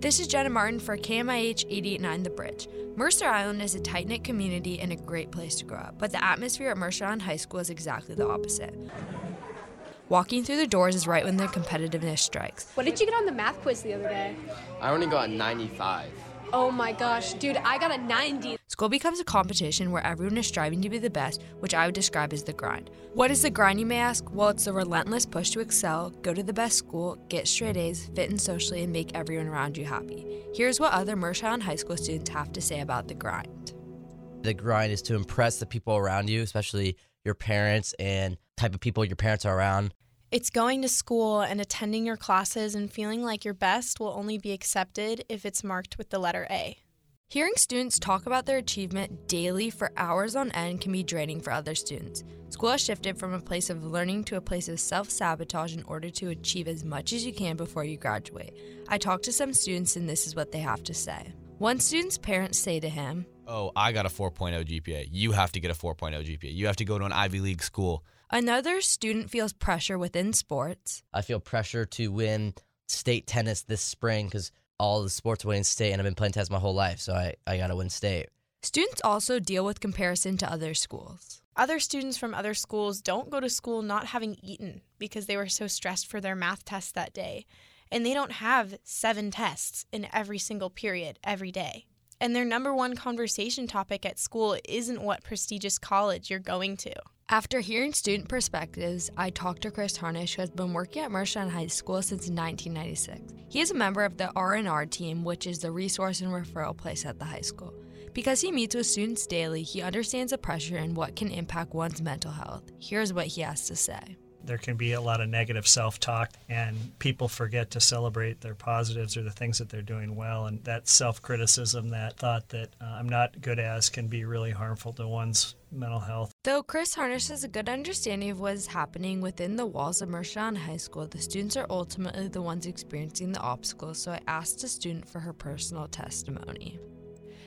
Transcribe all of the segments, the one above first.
This is Jenna Martin for KMIH 889 The Bridge. Mercer Island is a tight knit community and a great place to grow up, but the atmosphere at Mercer Island High School is exactly the opposite. Walking through the doors is right when the competitiveness strikes. What did you get on the math quiz the other day? I only got 95. Oh my gosh, dude, I got a 90. School becomes a competition where everyone is striving to be the best, which I would describe as the grind. What is the grind, you may ask? Well, it's the relentless push to excel, go to the best school, get straight A's, fit in socially, and make everyone around you happy. Here's what other Mercer Island High School students have to say about the grind. The grind is to impress the people around you, especially your parents and type of people your parents are around. It's going to school and attending your classes and feeling like your best will only be accepted if it's marked with the letter A. Hearing students talk about their achievement daily for hours on end can be draining for other students. School has shifted from a place of learning to a place of self sabotage in order to achieve as much as you can before you graduate. I talked to some students, and this is what they have to say. One student's parents say to him, Oh, I got a 4.0 GPA. You have to get a 4.0 GPA. You have to go to an Ivy League school. Another student feels pressure within sports. I feel pressure to win state tennis this spring because all the sports are winning state, and I've been playing tennis my whole life, so I, I got to win state. Students also deal with comparison to other schools. Other students from other schools don't go to school not having eaten because they were so stressed for their math test that day. And they don't have seven tests in every single period every day. And their number one conversation topic at school isn't what prestigious college you're going to. After hearing student perspectives, I talked to Chris Harnish, who has been working at Mercer High School since 1996. He is a member of the R&R team, which is the resource and referral place at the high school. Because he meets with students daily, he understands the pressure and what can impact one's mental health. Here's what he has to say there can be a lot of negative self talk, and people forget to celebrate their positives or the things that they're doing well. And that self criticism, that thought that uh, I'm not good as, can be really harmful to one's mental health. Though Chris Harnish has a good understanding of what is happening within the walls of Island High School, the students are ultimately the ones experiencing the obstacles, so I asked a student for her personal testimony.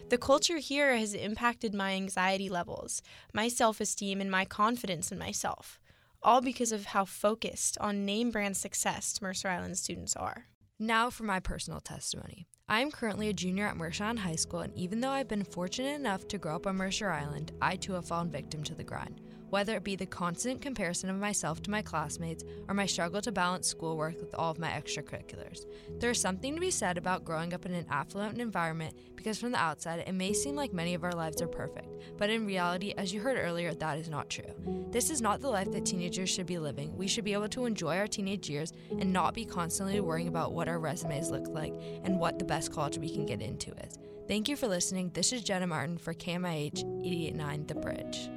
The culture here has impacted my anxiety levels, my self esteem, and my confidence in myself all because of how focused on name brand success Mercer Island students are. Now for my personal testimony. I am currently a junior at Mercer Island High School, and even though I've been fortunate enough to grow up on Mercer Island, I too have fallen victim to the grind whether it be the constant comparison of myself to my classmates or my struggle to balance schoolwork with all of my extracurriculars. There is something to be said about growing up in an affluent environment because from the outside it may seem like many of our lives are perfect, but in reality, as you heard earlier, that is not true. This is not the life that teenagers should be living. We should be able to enjoy our teenage years and not be constantly worrying about what our resumes look like and what the best college we can get into is. Thank you for listening. This is Jenna Martin for KMIH 889 The Bridge.